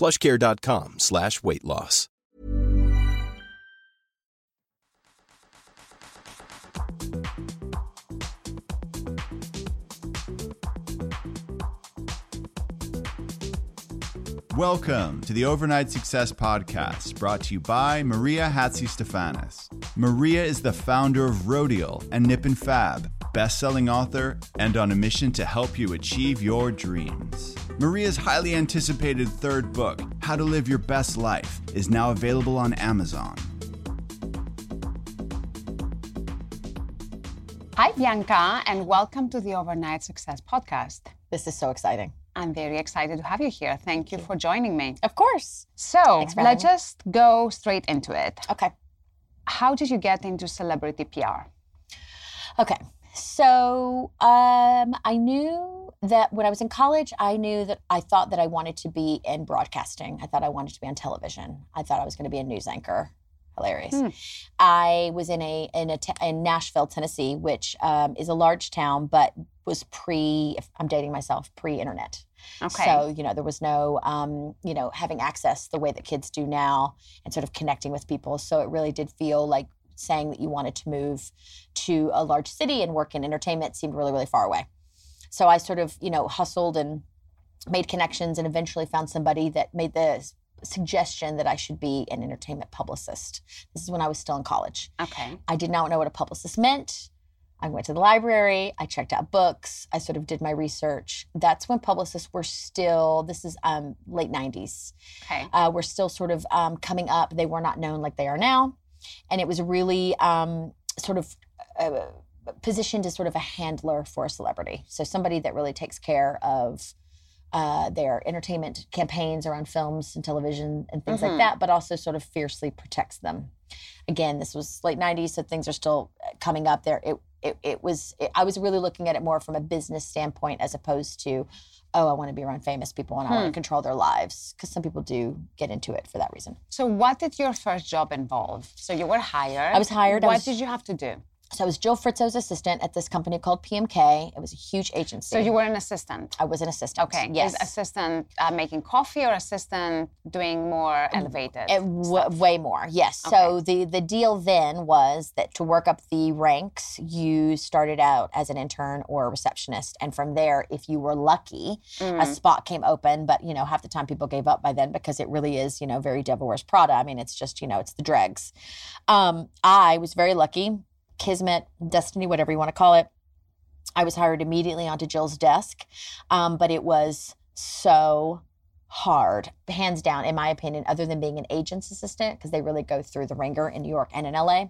plushcare.com slash weight loss. Welcome to the Overnight Success Podcast, brought to you by Maria Hatzistefanis. Maria is the founder of Rodial and Nip and Fab, best-selling author, and on a mission to help you achieve your dreams. Maria's highly anticipated third book, How to Live Your Best Life, is now available on Amazon. Hi, Bianca, and welcome to the Overnight Success Podcast. This is so exciting. I'm very excited to have you here. Thank you for joining me. Of course. So, let's me. just go straight into it. Okay. How did you get into celebrity PR? Okay. So um, I knew that when I was in college, I knew that I thought that I wanted to be in broadcasting. I thought I wanted to be on television. I thought I was going to be a news anchor. Hilarious. Hmm. I was in a in a in Nashville, Tennessee, which um, is a large town, but was pre. If I'm dating myself, pre-internet. Okay. So, you know, there was no, um, you know, having access the way that kids do now and sort of connecting with people. So it really did feel like saying that you wanted to move to a large city and work in entertainment seemed really, really far away. So I sort of, you know, hustled and made connections and eventually found somebody that made the suggestion that I should be an entertainment publicist. This is when I was still in college. okay. I did not know what a publicist meant. I went to the library, I checked out books, I sort of did my research. That's when publicists were still, this is um, late 90s, Okay. uh, were still sort of um, coming up. They were not known like they are now. And it was really um, sort of uh, positioned as sort of a handler for a celebrity. So somebody that really takes care of uh, their entertainment campaigns around films and television and things Mhm. like that, but also sort of fiercely protects them. Again, this was late '90s, so things are still uh, coming up there. It it, it was it, I was really looking at it more from a business standpoint as opposed to, oh, I want to be around famous people and I want Hmm. to control their lives because some people do get into it for that reason. So, what did your first job involve? So, you were hired. I was hired. What was- did you have to do? So I was Jill Fritzo's assistant at this company called PMK. It was a huge agency. So, you were an assistant. I was an assistant. Okay. Yes. Is assistant uh, making coffee or assistant doing more elevated? Uh, w- stuff? way more, yes. So the the deal then was that to work up the ranks, you started out as an intern or a receptionist, and from there, if you were lucky, a Mm. spot came open. But you know, half the time people gave up by then because it really is, you know, very Devil Wears Prada. I mean, it's just you know, it's the dregs. Um, I was very lucky, kismet, destiny, whatever you want to call it. I was hired immediately onto Jill's desk, um, but it was so hard, hands down, in my opinion, other than being an agent's assistant, because they really go through the wringer in New York and in LA.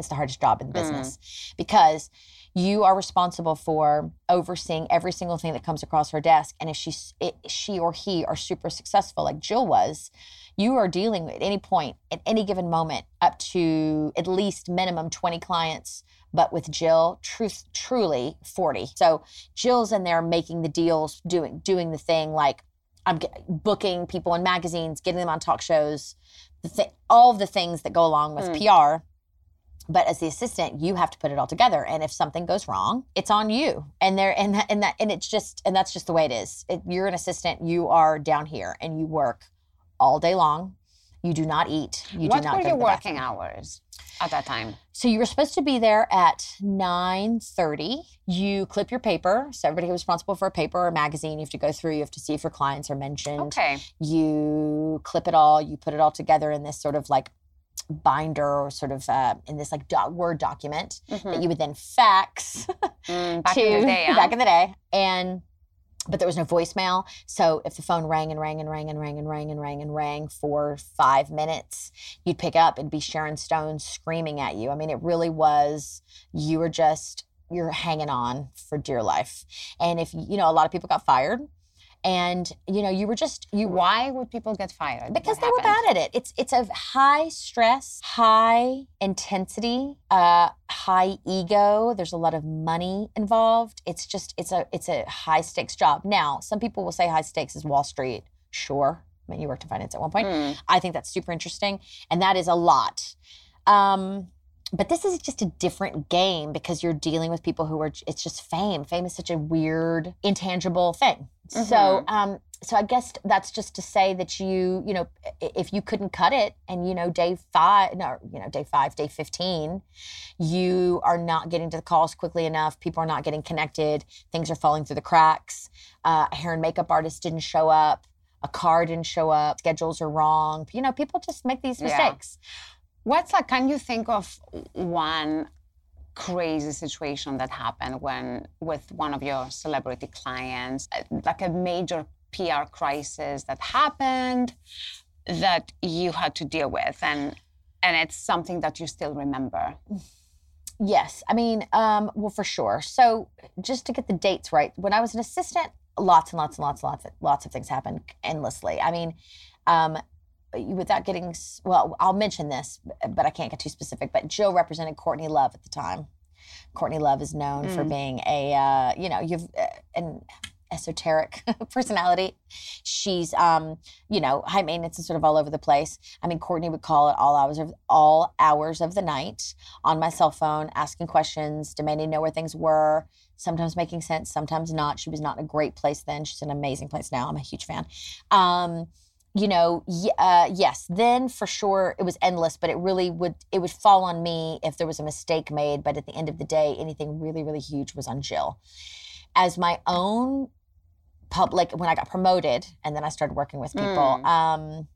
It's the hardest job in the mm. business because you are responsible for overseeing every single thing that comes across her desk. And if she, it, she or he are super successful, like Jill was, you are dealing with at any point, at any given moment, up to at least minimum 20 clients. But with Jill, truth, truly 40. So Jill's in there making the deals, doing doing the thing like I'm get, booking people in magazines, getting them on talk shows, the th- all of the things that go along with mm. PR. But as the assistant, you have to put it all together. And if something goes wrong, it's on you. And there, and that, and that, and it's just, and that's just the way it is. It, you're an assistant. You are down here, and you work all day long, You do not eat. You what do not were go your working hours at that time? So you were supposed to be there at 9:30. You clip your paper. So everybody responsible for a paper or a magazine. You have to go through. You have to see if your clients are mentioned. Okay. You clip it all. You put it all together in this sort of like binder or sort of uh, in this like doc- word document that you would then fax Mm, back to in the day, huh? back in the day. And but there was no voicemail. So if the phone rang and rang and rang and rang and rang and rang and rang for five minutes you'd pick up and be sharon stone screaming at you. I mean it really was you were just you're hanging on for dear life. And if you know a lot of people got fired and you know you were just you Why would people get fired? because What they were bad at it. It's it's a high stress, high intensity, uh, high ego. There's a lot of money involved. It's just it's a it's a high stakes job. Now, some people will say high stakes is Wall Street. Sure, I mean you worked in finance at one point. Hmm. I think that's super interesting, and that is a lot. Um, but this is just a different game because you're dealing with people who are. It's just fame. Fame is such a weird, intangible thing. So, um, so I guess that's just to say that you, you know if you couldn't cut it, and you know, day five, no, you know, day five, day fifteen, you are not getting to the calls quickly enough. People are not getting connected. Things are falling through the cracks. Uh, a hair and makeup artist didn't show up. A car didn't show up. Schedules are wrong. You know, people just make these Yeah. What's like? Can you think of one crazy situation that happened when with one of your celebrity clients, uh, like a major PR crisis that happened that you had to deal with, and and it's something that you still remember? Yes, I mean, um, well, for sure. So, just to get the dates right, when I was an assistant, lots and lots and lots and lots, of, lots of things happened endlessly. I mean, um, without getting well, I'll mention this, but I can't get too specific. But Jill represented Courtney Love at the time. Courtney Love is known for being a, uh, you know, you've uh, an esoteric personality. She's, um, you know, high maintenance and sort of all over the place. I mean, Courtney would call at all hours of all hours of the night on my cell phone, asking questions, demanding to know where things were. Sometimes making sense, sometimes not. She was not in a great place then. She's in an amazing place now. I'm a huge fan. Um, you know, y- uh, yes. Then for sure it was endless, but it really would it would fall on me if there was a mistake made. But at the end of the day, anything really really huge was on Jill. As my own public, when I got promoted and then I started working with people, um,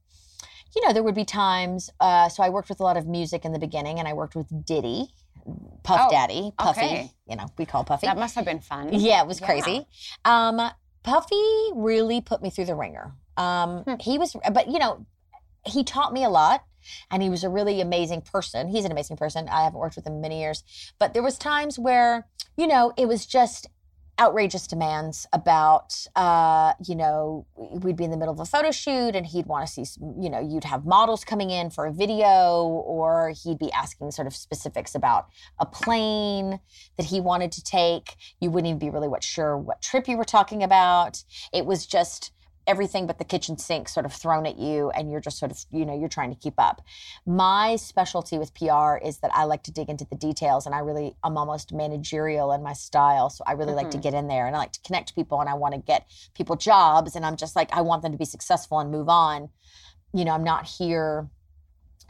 you know, there would be times. Uh, so I worked with a lot of music in the beginning, and I worked with Diddy, Puff Oh, Daddy, Puffy. okay. You know, we call Puffy. That must have been fun. Yeah, it was crazy. Um, Puffy really put me through the wringer. Um, Hmm. He was, but you know, he taught me a lot, and he was a really amazing person. He's an amazing person. I haven't worked with him in many years, but there was times where you know it was just outrageous demands about uh you know we'd be in the middle of a photo shoot and he'd want to see you know you'd have models coming in for a video or he'd be asking sort of specifics about a plane that he wanted to take you wouldn't even be really what sure what trip you were talking about it was just everything but the kitchen sink sort of thrown at you and you're just sort of you know you're trying to keep up. My specialty with pr is that i like to dig into the details and i really i'm almost managerial in my style. So i really like to get in there and i like to connect people and i want to get people jobs and i'm just like i want them to be successful and move on. You know i'm not here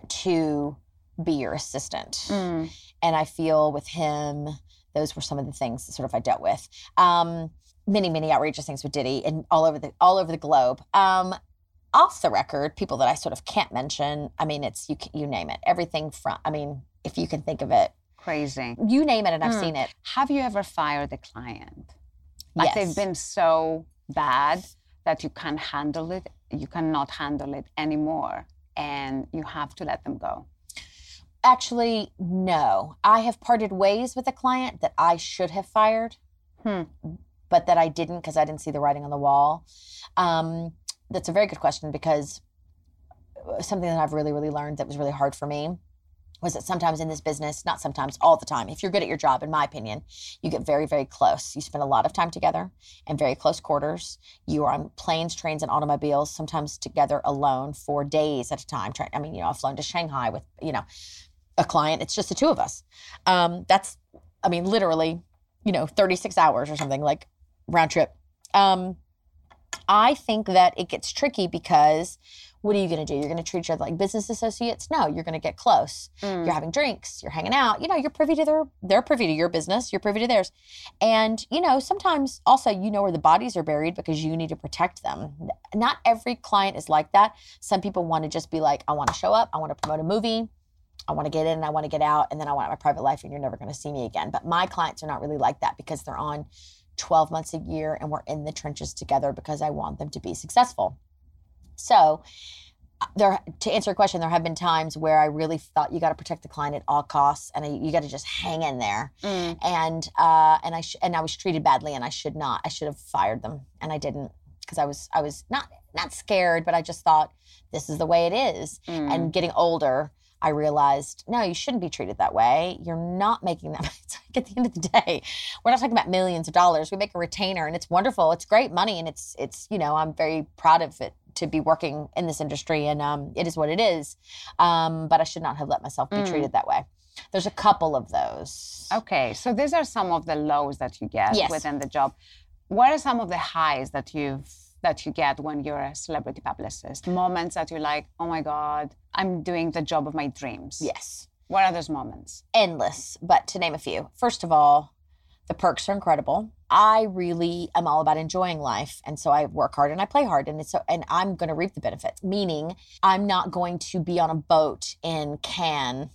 to be your assistant. Mm. and I feel with him, those were some of the things that sort of I dealt with. Um, many, many outrageous things with Diddy and all over the all over the globe. Um, off the record, people that I sort of can't mention. I mean, it's you you name it, everything from. I mean, if you can think of it, Crazy. you name it, and I've Hmm. seen it. Have you ever fired a client? Like yes. they've been so bad that you can't handle it, you cannot handle it anymore, and you have to let them go. Actually, no. I have parted ways with a client that I should have fired, Hmm. But that I didn't because I didn't see the writing on the wall. Um, that's a very good question because uh, something that I've really, really learned that was really hard for me was that sometimes in this business, not sometimes, all the time, if you're good at your job, in my opinion, you get very, very close. You spend a lot of time together in very close quarters. You are on planes, trains, and automobiles, sometimes together alone for days at a time. I mean, you know, I've flown to Shanghai with, you know, a client. It's just the two of us. Um, that's, I mean, literally, you know, 36 hours or something like round trip. Um, I think that it gets tricky because what are you going to do? You're going to treat each other like business associates? No, you're going to get close. Mm. You're having drinks, you're hanging out. You know, you're privy to their they're privy to your business, you're privy to theirs. And, you know, sometimes also you know where the bodies are buried because you need to protect them. Not every client is like that. Some people want to just be like, I want to show up, I want to promote a movie. I want to get in and I want to get out and then I want my private life and you're never going to see me again. But my clients are not really like that because they're on 12 months a year and we're in the trenches together because I want them to be successful. So, uh, there to answer your question, there have been times where I really thought you got to protect the client at all costs, and I, you got to just hang in there. Mm. And uh, and I sh- and I was treated badly, and I should not. I should have fired them, and I didn't because I was I was not not scared, but I just thought this is the way it is. Mm. And getting older, I realized no, you shouldn't be treated that way. You're not making that. It's like at the end of the day, we're not talking about millions of dollars. We make a retainer, and it's wonderful. It's great money, and it's it's you know I'm very proud of it to be working in this industry, and um, it is what it is. Um, but I should not have let myself be Mm. treated that way. There's a couple of those. Okay, so these are some of the lows that you get Yes. within the job. What are some of the highs that you've that you get when you're a celebrity publicist? Moments that you're like, oh my god, I'm doing the job of my dreams. Yes. What are those moments? endless, but to name a few. First of all, the perks are incredible. I really am all about enjoying life, and so I work hard and I play hard, and it's so, and I'm going to reap the benefits. Meaning, I'm not going to be on a boat in Cannes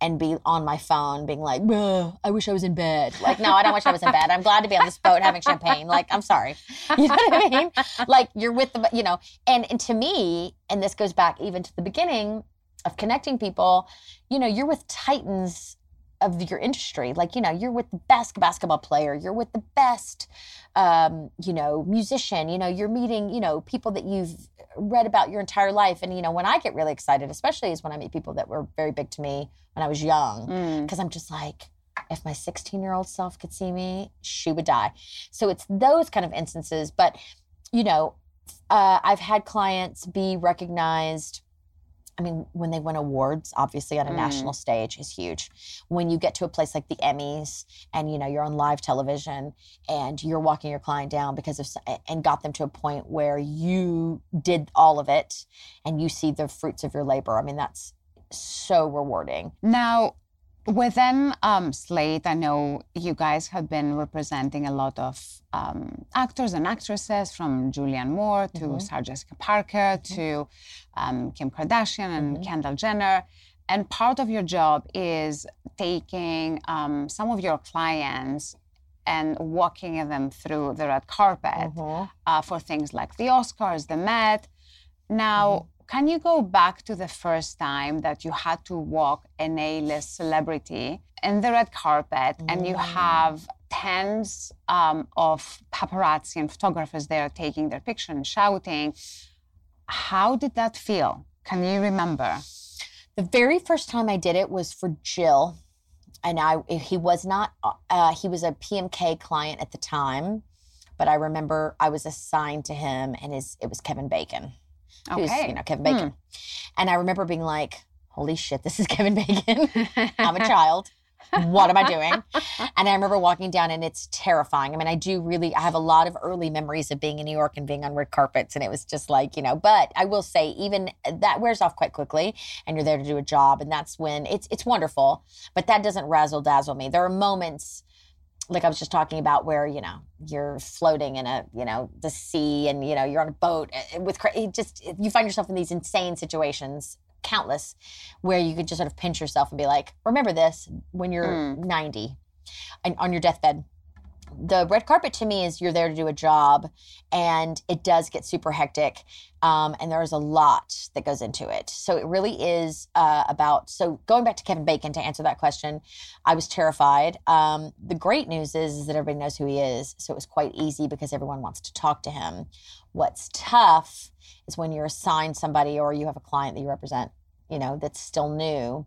and be on my phone being like, I wish I was in bed. Like, no, I don't wish I was in bed. I'm glad to be on this boat having champagne. Like, I'm sorry. You know what I mean? Like, you're with the, you know, and, and to me, and this goes back even to the beginning of connecting people, you know, you're with titans of your industry. Like, you know, you're with the best basketball player, you're with the best, um, you know, musician, you know, you're meeting, you know, people that you've read about your entire life. And, you know, when I get really excited, especially is when I meet people that were very big to me when I was young, Mm. because I'm just like, if my 16 year old self could see me, she would die. So it's those kind of instances. But, you know, uh, I've had clients be recognized. I mean, when they win awards, obviously on a Mm. national stage is huge. When you get to a place like the Emmys and you know you're on live television and you're walking your client down because of and got them to a point where you did all of it and you see the fruits of your labor. I mean, that's so rewarding. Now, within um, Slate, I know you guys have been representing a lot of um, actors and actresses from Julianne Moore to Mhm. Sarah Jessica Parker to um, Kim Kardashian and Mhm. Kendall Jenner. And part of your job is taking um, some of your clients and walking them through the red carpet Mhm. uh, for things like the Oscars, the Met. Now, Mm-hmm. Can you go back to the first time that you had to walk an A-list celebrity in the red carpet, and you Mm. have tens um, of paparazzi and photographers there taking their picture and shouting? How did that feel? Can you remember? The very first time I did it was for Jill, and I he was not uh, he was a PMK client at the time, but I remember I was assigned to him, and his it was Kevin Bacon, Okay. you know Kevin hmm. Bacon, and I remember being like, "Holy shit, this is Kevin Bacon! I'm a child." what am I doing? And I remember walking down and it's terrifying. I mean, I do really, I have a lot of early memories of being in New York and being on red carpets. And it was just like, you know, but I will say, even that wears off quite quickly and you're there to do a job. And that's when it's, it's wonderful, but that doesn't razzle dazzle me. There are moments like I was just talking about where, you know, you're floating in a, you know, the sea and, you know, you're on a boat uh, with, cra- just, you find yourself in these insane situations countless where you could just sort of pinch yourself and be like, remember this when you're 90 and on your deathbed. The red carpet to me is you're there to do a job and it does get super hectic. Um, and there's a lot that goes into it. So it really is uh, about. So going back to Kevin Bacon to answer that question, I was terrified. Um, the great news is, is that everybody knows who he is. So it was quite easy because everyone wants to talk to him. What's tough is when you're assigned somebody or you have a client that you represent, you know, that's still new.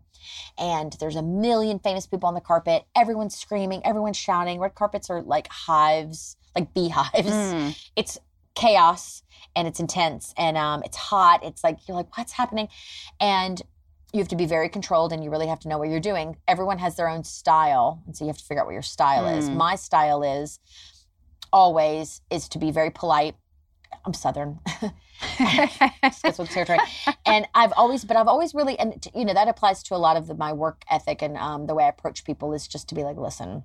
And there's a million famous people on the carpet. Everyone's screaming, everyone's shouting. Red carpets are like hives, like beehives. Mm. It's chaos and it's intense and um, it's hot. It's like, you're like, what's happening? And you have to be very controlled and you really have to know what you're doing. Everyone has their own style. And so you have to figure out what your style is. Mm. My style is always is to be very polite I'm Southern. What territory. And I've always, but I've always really, and you know, that applies to a lot of the, my work ethic and um, the way I approach people is just to be like, listen,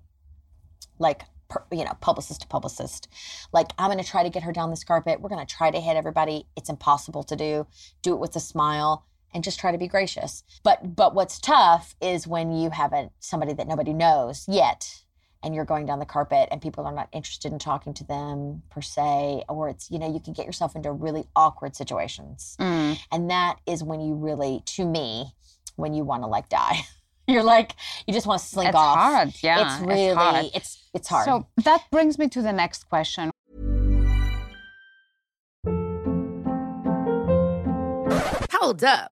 like, per, you know, publicist to publicist. Like, I'm going to try to get her down this carpet. We're going to try to hit everybody. It's impossible to do. Do it with a smile and just try to be gracious. But but what's tough is when you have a somebody that nobody knows yet and you're going down the carpet and people are not interested in talking to them per se or it's you know you can get yourself into really awkward situations. Mm. And that is when you really to me when you want to like die. You're like you just want to slink It's off. hard, yeah, It's it's really hard. it's it's hard. So that brings me to the next question. Hold up.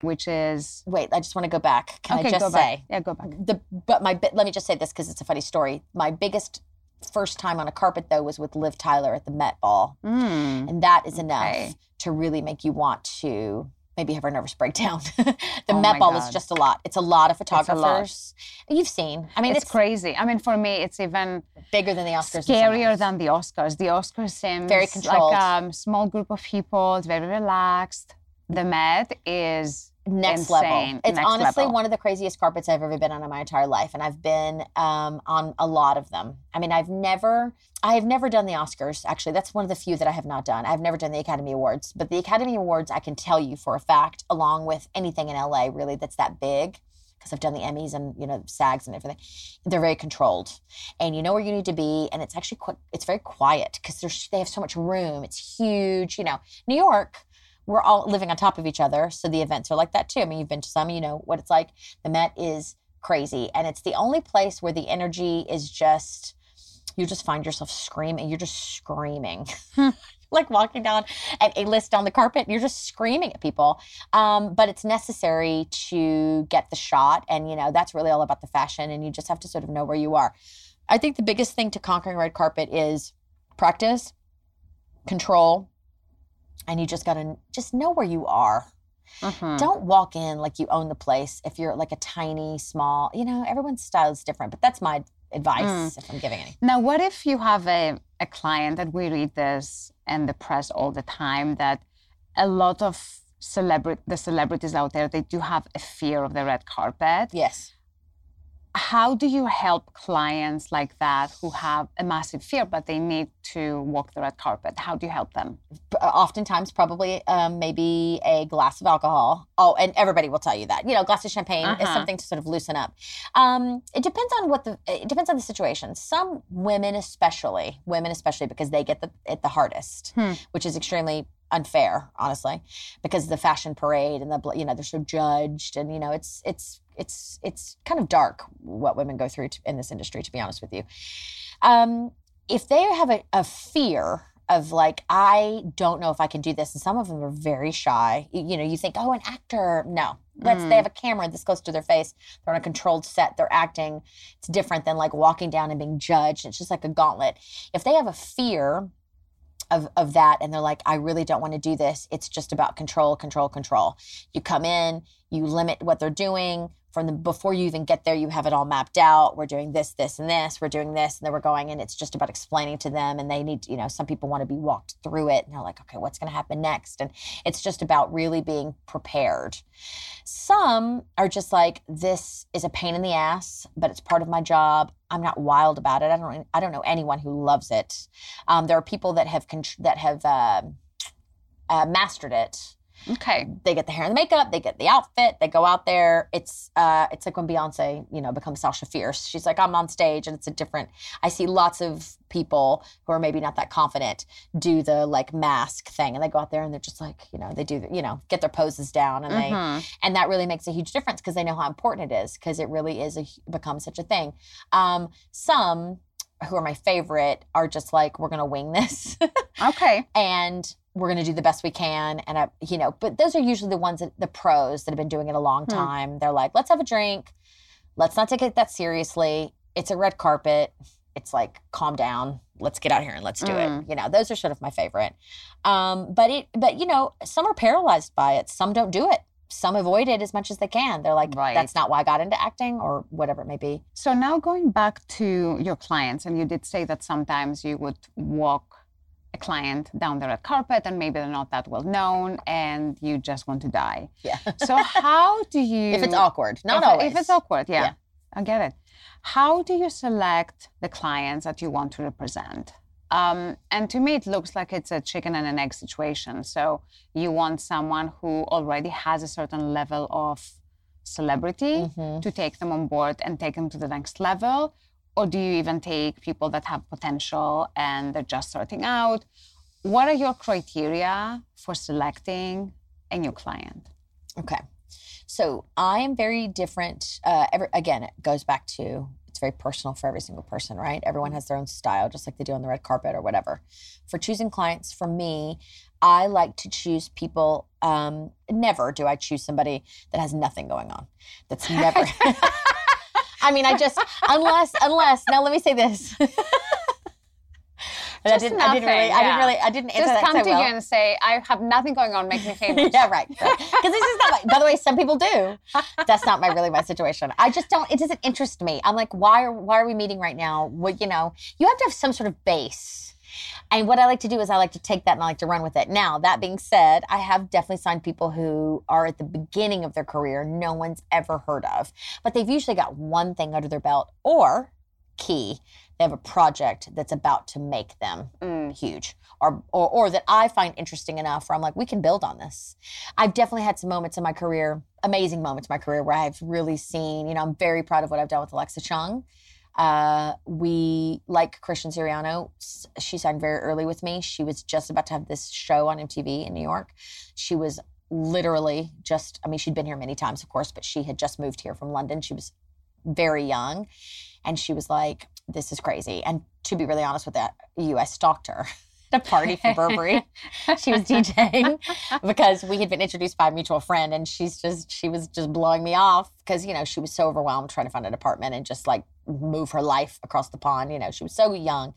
Which is Wait, I just want to go back. Can okay. I just say back. Yeah, go back. the but my let me just say this because it's a funny story. My biggest first time on a carpet though was with Liv Tyler at the Met Ball, Mm. and that is enough Okay. to really make you want to maybe have a nervous breakdown. the Oh Met Ball is just a lot. It's a lot of a lot. photographers. You've seen. I mean, it's, it's, crazy. I mean, for me, it's even bigger than the Oscars. scarier than the Oscars. The Oscars seems Very controlled. like a um, small group of people. It's very relaxed. The Met is next insane. level. It's Next honestly level. one of the craziest carpets I've ever been on in my entire life, and I've been um, on a lot of them. I mean, I've never, I have never done the Oscars. Actually, that's one of the few that I have not done. I've never done the Academy Awards, but the Academy Awards, I can tell you for a fact, along with anything in LA, really, that's that big. Because I've done the Emmys and you know SAGs and everything, they're very controlled, and you know where you need to be, and it's actually quite, it's very quiet because they have so much room. It's huge, you know. New York, we're all living on top of each other. So the events are like that too. I mean, you've been to some, you know what it's like. The Met is crazy. And it's the only place where the energy is just, you just find yourself screaming. You're just screaming. like walking down an A list on the carpet, you're just screaming at people. Um, but it's necessary to get the shot. And, you know, that's really all about the fashion. And you just have to sort of know where you are. I think the biggest thing to conquering red carpet is practice, control, and you just got to just know where you are. Mhm. Don't walk in like you own the place if you're like a tiny, small, you know, everyone's style is different, but that's my advice if I'm giving any. Now, what if you have a a client that we read this in the press all the time that a lot of celebrity the celebrities out there they do have a fear of the red carpet. Yes. How do you help clients like that who have a massive fear but they need to walk the red carpet? How do you help them? Uh, Oftentimes, probably um, maybe a glass of alcohol. Oh, and everybody will tell you that. You know, a glass of champagne is Uh-huh. something to sort of loosen up. Um, it depends on what the. It depends on the situation. Some women, especially women, especially because they get the it the hardest, Hmm. which is extremely unfair, honestly, because the fashion parade and the you know they're so judged and you know it's it's it's it's kind of dark what women go through to, in this industry. To be honest with you, um, if they have a, a fear of like i don't know if i can do this and some of them are very shy you, you know you think oh an actor. No. That's they have a camera this close to their face they're on a controlled set they're acting it's different than like walking down and being judged it's just like a gauntlet. If they have a fear of, of that and they're like i really don't want to do this. It's just about control control control. You come in you limit what they're doing from the before you even get there you have it all mapped out. We're doing this this and this. We're doing this and then we're going and it's just about explaining to them and they need you know some people want to be walked through it and they're like okay what's going to happen next? And it's just about really being prepared. Some are just like this is a pain in the ass but it's part of my job. I'm not wild about it. I don't i don't know anyone who loves it. Um, there are people that have that have uh, uh, mastered it Okay. they get the hair and the makeup, they get the outfit, they go out there. It's uh it's like when Beyonce, you know, becomes Sasha Fierce. She's like, I'm on stage and it's a different I see lots of people who are maybe not that confident do the like mask thing and they go out there and they're just like, you know, they do you know, get their poses down and they and that really makes a huge difference because they know how important it is because it really is a becomes such a thing. Um some who are my favorite are just like, we're gonna wing this. Okay. and we're going to do the best we can and I, you know but those are usually the ones that the pros that have been doing it a long time. They're like let's have a drink. Let's not take it that seriously. It's a red carpet. It's like calm down. Let's get out here and let's do it. You know those are sort of my favorite. Um, but it but you know some are paralyzed by it. Some don't do it. Some avoid it as much as they can. They're like Right. that's not why i got into acting or whatever it may be. So now going back to your clients, and you did say that sometimes you would walk a client down the red carpet and maybe they're not that well known and you just want to die. yeah So how do you if it's awkward not if, always If it's awkward, yeah, Yeah. I get it. How do you select the clients that you want to represent? Um, and to me, it looks like it's a chicken and an egg situation. So you want someone who already has a certain level of celebrity Mhm. to take them on board and take them to the next level? Or do you even take people that have potential and they're just starting out? What are your criteria for selecting a new client? Okay. So I am very different. Uh, every, again, it goes back to it's very personal for every single person, right? Everyone has their own style, just like they do on the red carpet or whatever. For choosing clients, for me, I like to choose people. Um, never do I choose somebody that has nothing going on. That's never. I mean, I just unless unless now let me say this. I didn't. I didn't really. nothing, I didn't really. I didn't answer Just come so to well. you and say, I have nothing going on, make me famous. yeah, right. Because this is not. My, by the way, some people do. That's not my really my situation. I just don't. It doesn't interest me. I'm like, why are why are we meeting right now? What you know? You have to have some sort of base. And what I like to do is I like to take that and I like to run with it. Now, that being said, I have definitely signed people who are at the beginning of their career, no one's ever heard of, but they've usually got one thing under their belt or key, they have a project that's about to make them mm. huge or, or or that I find interesting enough where I'm like, we can build on this. I've definitely had some moments in my career, amazing moments in my career where I've really seen, you know, I'm very proud of what I've done with Alexa Chung. Uh, we like Christian Siriano. She signed very early with me. She was just about to have this show on MTV in New York. She was literally just, I mean, she'd been here many times, of course, but she had just moved here from London. She was very young. And she was like, this is crazy. And to be really honest with that, you, I stalked her at a party for Burberry. she was DJing because we had been introduced by a mutual friend and she's just, she was just blowing me off because, you know, she was so overwhelmed trying to find an apartment and just like move her life across the pond. You know, she was so young.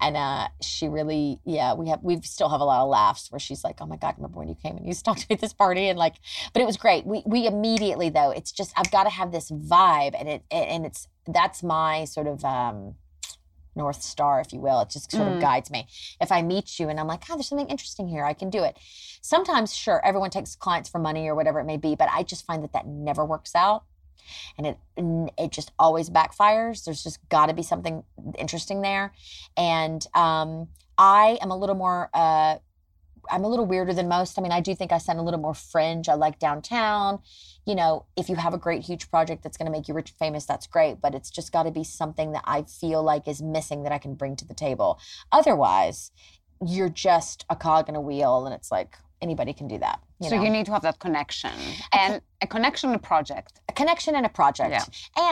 And uh, she really, yeah, we have, we still have a lot of laughs where she's like, oh my God, remember when you came and you stalked me at this party? And like, but it was great. We, we immediately though, it's just, I've got to have this vibe and it, and it's, that's my sort of, um, north star, if you will. It just sort Mm. of guides me. If I meet you and I'm like, oh, there's something interesting here, I can do it. Sometimes, sure, everyone takes clients for money or whatever it may be, but I just find that that never works out. And it it just always backfires. There's just got to be something interesting there, and um, I am a little more uh, I'm a little weirder than most. I mean, I do think I sound a little more fringe. I like downtown. You know, if you have a great, huge project that's going to make you rich famous, that's great. But it's just got to be something that I feel like is missing that I can bring to the table. Otherwise, you're just a cog in a wheel, and it's like anybody can do that. You so know? you need to have that connection and a connection and a project. a connection and a project. Yeah.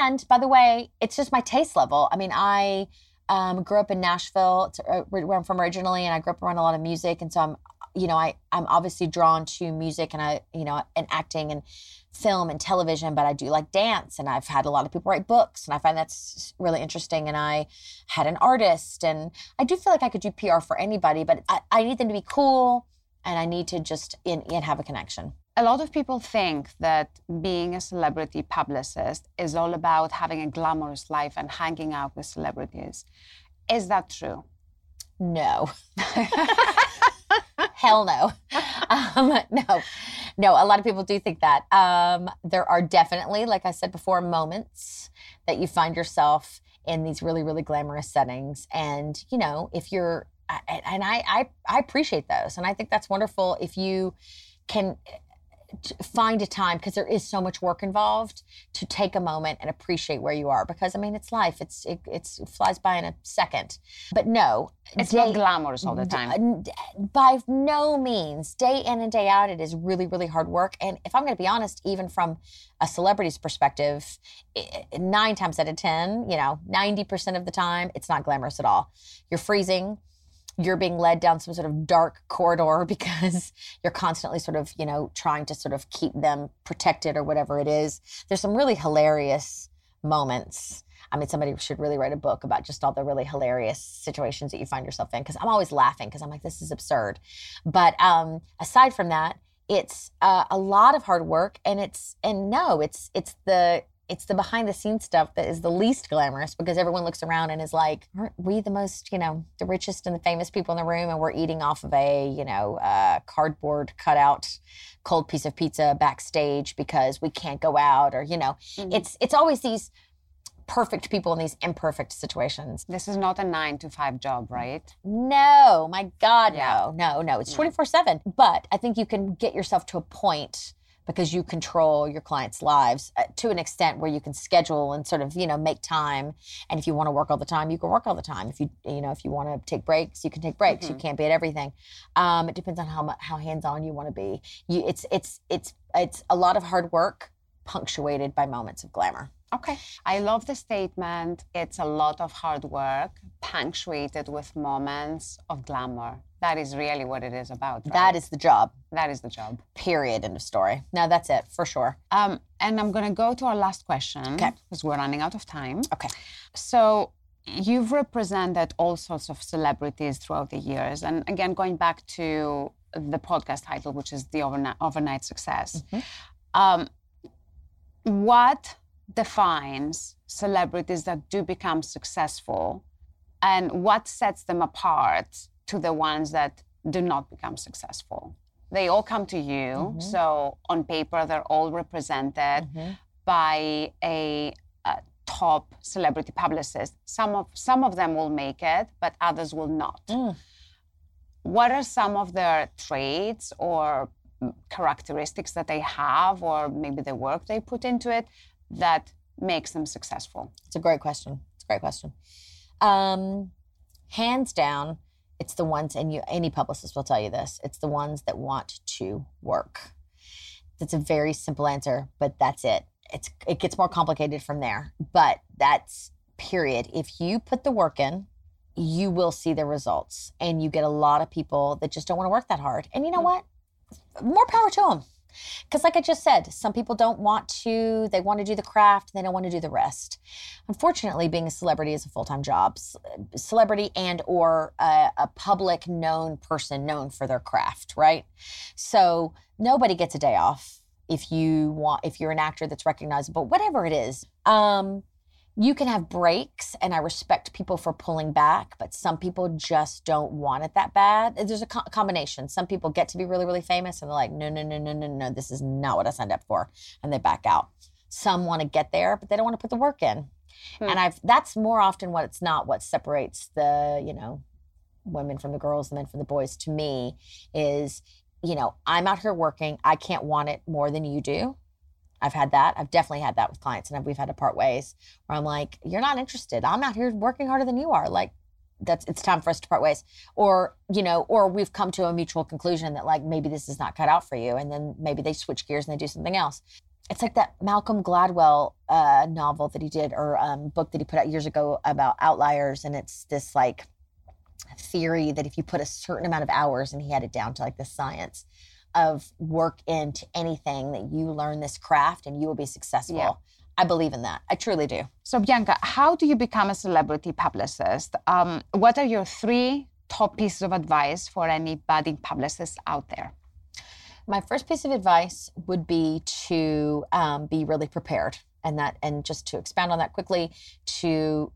And by the way, it's just my taste level. I mean, I um, grew up in Nashville, it's, uh, where I'm from originally, and I grew up around a lot of music, and so I'm, you know, I I'm obviously drawn to music and I, you know, and acting and film and television, but I do like dance, and I've had a lot of people write books, and I find that's really interesting. And I had an artist, and I do feel like I could do PR for anybody, but I, I need them to be cool, and I need to just in, and have a connection. A lot of people think that being a celebrity publicist is all about having a glamorous life and hanging out with celebrities. Is that true? No. Hell no. Um, no. No, a lot of people do think that. Um, there are definitely, like I said before, moments that you find yourself in these really, really glamorous settings. And, you know, if you're, and I, I, I appreciate those. And I think that's wonderful if you can eh, find a time because there is so much work involved to take a moment and appreciate where you are because I mean it's life it's it, it's it flies by in a second but no It's not glamorous all the time. d- By no means, day in and day out, it is really, really hard work. And if I'm going to be honest, even from a celebrity's perspective, i- nine times out of 10, you know, 90% of the time, it's not glamorous at all. You're freezing. You're being led down some sort of dark corridor because you're constantly sort of, you know, trying to sort of keep them protected or whatever it is. There's some really hilarious moments. I mean, somebody should really write a book about just all the really hilarious situations that you find yourself in because I'm always laughing because I'm like, this is absurd. But um, aside from that, it's uh, a lot of hard work, and it's and no, it's it's the it's the behind the scenes stuff that is the least glamorous because everyone looks around and is like, aren't we the most, you know, the richest and the famous people in the room, and we're eating off of a, you know, uh, cardboard cutout cold piece of pizza backstage because we can't go out, or you know, it's it's always these perfect people in these imperfect situations. This is not a nine to five job, right? No, my God, Yeah. no, no, no. It's 24 7. But I think you can get yourself to a point because you control your clients' lives uh, to an extent where you can schedule and sort of, you know, make time. And if you want to work all the time, you can work all the time. If you, you know, if you want to take breaks, you can take breaks. You can't be at everything. Um, it depends on how how hands-on you want to be. You, it's, it's, it's, it's a lot of hard work punctuated by moments of glamour. Okay. I love the statement. It's a lot of hard work, punctuated with moments of glamour. That is really what it is about. Right? That is the job. that is the job. Period. End of story. Now that's it for sure. Um, and I'm going to go to our last question Okay. because we're running out of time. Okay. So you've represented all sorts of celebrities throughout the years, and again, going back to the podcast title, which is the overnight, overnight success. Um, what defines celebrities that do become successful, and what sets them apart to the ones that do not become successful? They all come to you, so on paper they're all represented by a, a top celebrity publicist. Some of some of them will make it, but others will not. What are some of their traits or mm, characteristics that they have, or maybe the work they put into it that makes them successful? It's a great question. It's a great question. Um, hands down, it's the ones, and you, any publicist will tell you this. It's the ones that want to work. That's a very simple answer, but that's it. It's it gets more complicated from there, but that's period. If you put the work in, you will see the results, and you get a lot of people that just don't want to work that hard. And you know what? More power to them. Because, like I just said, some people don't want to, they want to do the craft, they don't want to do the rest. Unfortunately, being a celebrity is a full time job. Celebrity and or a, a public known person known for their craft, right? So nobody gets a day off if you want, if you're an actor that's recognizable, whatever it is. Um, you can have breaks and i respect people for pulling back but some people just don't want it that bad. There's a co- combination. Some people get to be really really famous and they're like no no no no no no this is not what i signed up for and they back out. Some want to get there but they don't want to put the work in. Hmm. and i've that's more often what it's not what separates the you know women from the girls and men from the boys to me is you know i'm out here working. I can't want it more than you do I've had that. I've definitely had that with clients, and we've had to part ways where I'm like, "You're not interested. I'm out here working harder than you are." Like, that's it's time for us to part ways, or you know, or we've come to a mutual conclusion that like maybe this is not cut out for you, and then maybe they switch gears and they do something else. It's like that Malcolm Gladwell uh, novel that he did, or um, book that he put out years ago about outliers, and it's this like theory that if you put a certain amount of hours, and he had it down to like the science of work into anything that you learn this craft and you will be successful. Yeah. I believe in that. I truly do. So, Bianca, how do you become a celebrity publicist? Um, what are your three top pieces of advice for any budding publicists out there? My first piece of advice would be to um, be really prepared, and that, and just to expand on that quickly, to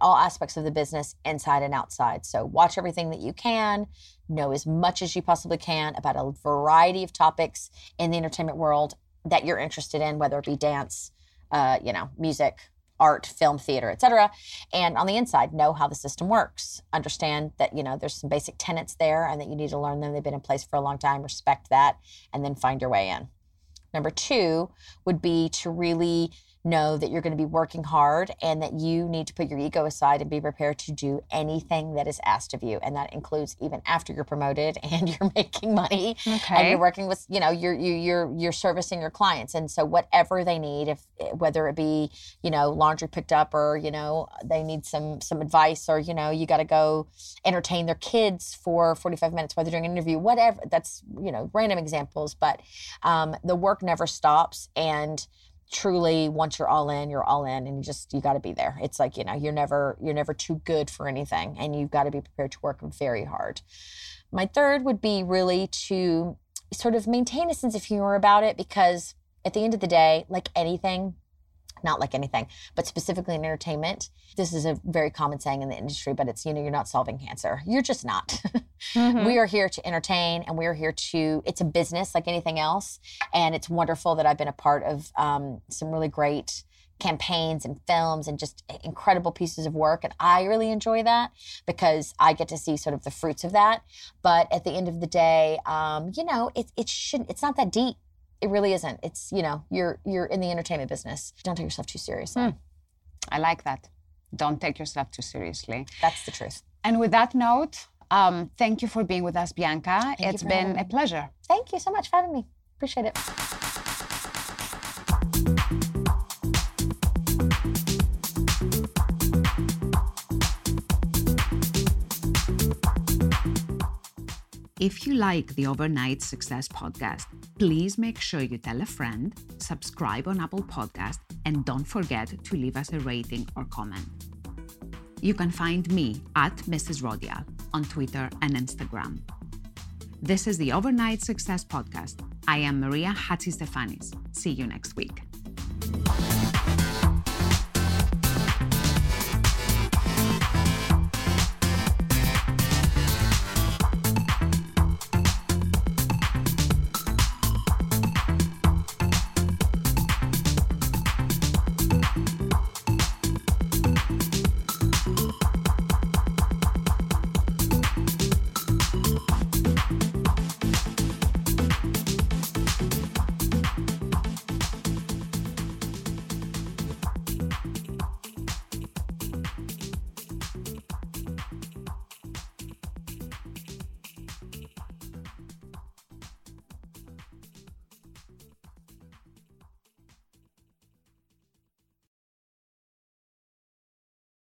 all aspects of the business inside and outside. So watch everything that you can, know as much as you possibly can about a variety of topics in the entertainment world that you're interested in, whether it be dance, uh, you know, music, art, film, theater, etc. And on the inside, know how the system works. Understand that, you know, there's some basic tenets there and that you need to learn them. They've been in place for a long time. Respect that and then find your way in. Number two would be to really know that you're going to be working hard and that you need to put your ego aside and be prepared to do anything that is asked of you. And that includes even after you're promoted and you're making money okay. and you're working with you know you're you, you're you're servicing your clients. And so whatever they need if whether it be you know laundry picked up or you know they need some some advice or you know you got to go entertain their kids for 45 minutes while they're doing an interview whatever that's you know random examples. But um, the work never stops. And truly once you're all in you're all in and you just you got to be there it's like you know you're never you're never too good for anything and you've got to be prepared to work very hard my third would be really to sort of maintain a sense of humor about it because at the end of the day like anything not like anything, but specifically in entertainment. This is a very common saying in the industry, but it's, you know, you're not solving cancer. You're just not. mm-hmm. We are here to entertain and we are here to, it's a business like anything else. And it's wonderful that I've been a part of um, some really great campaigns and films and just incredible pieces of work. And I really enjoy that because I get to see sort of the fruits of that. But at the end of the day, um, you know, it, it shouldn't, it's not that deep. It really isn't. It's, you know, you're you're in the entertainment business. Don't take yourself too seriously. Mm. I like that. Don't take yourself too seriously. That's the truth. And with that note, um, thank you for being with us, Bianca. Thank it's been a pleasure. Thank you so much for having me. Appreciate it. If you like the Overnight Success podcast, please make sure you tell a friend, subscribe on Apple Podcast, and don't forget to leave us a rating or comment. You can find me at Mrs. Rodial on Twitter and Instagram. This is the Overnight Success Podcast. I am Maria Hatzistefanis. See you next week.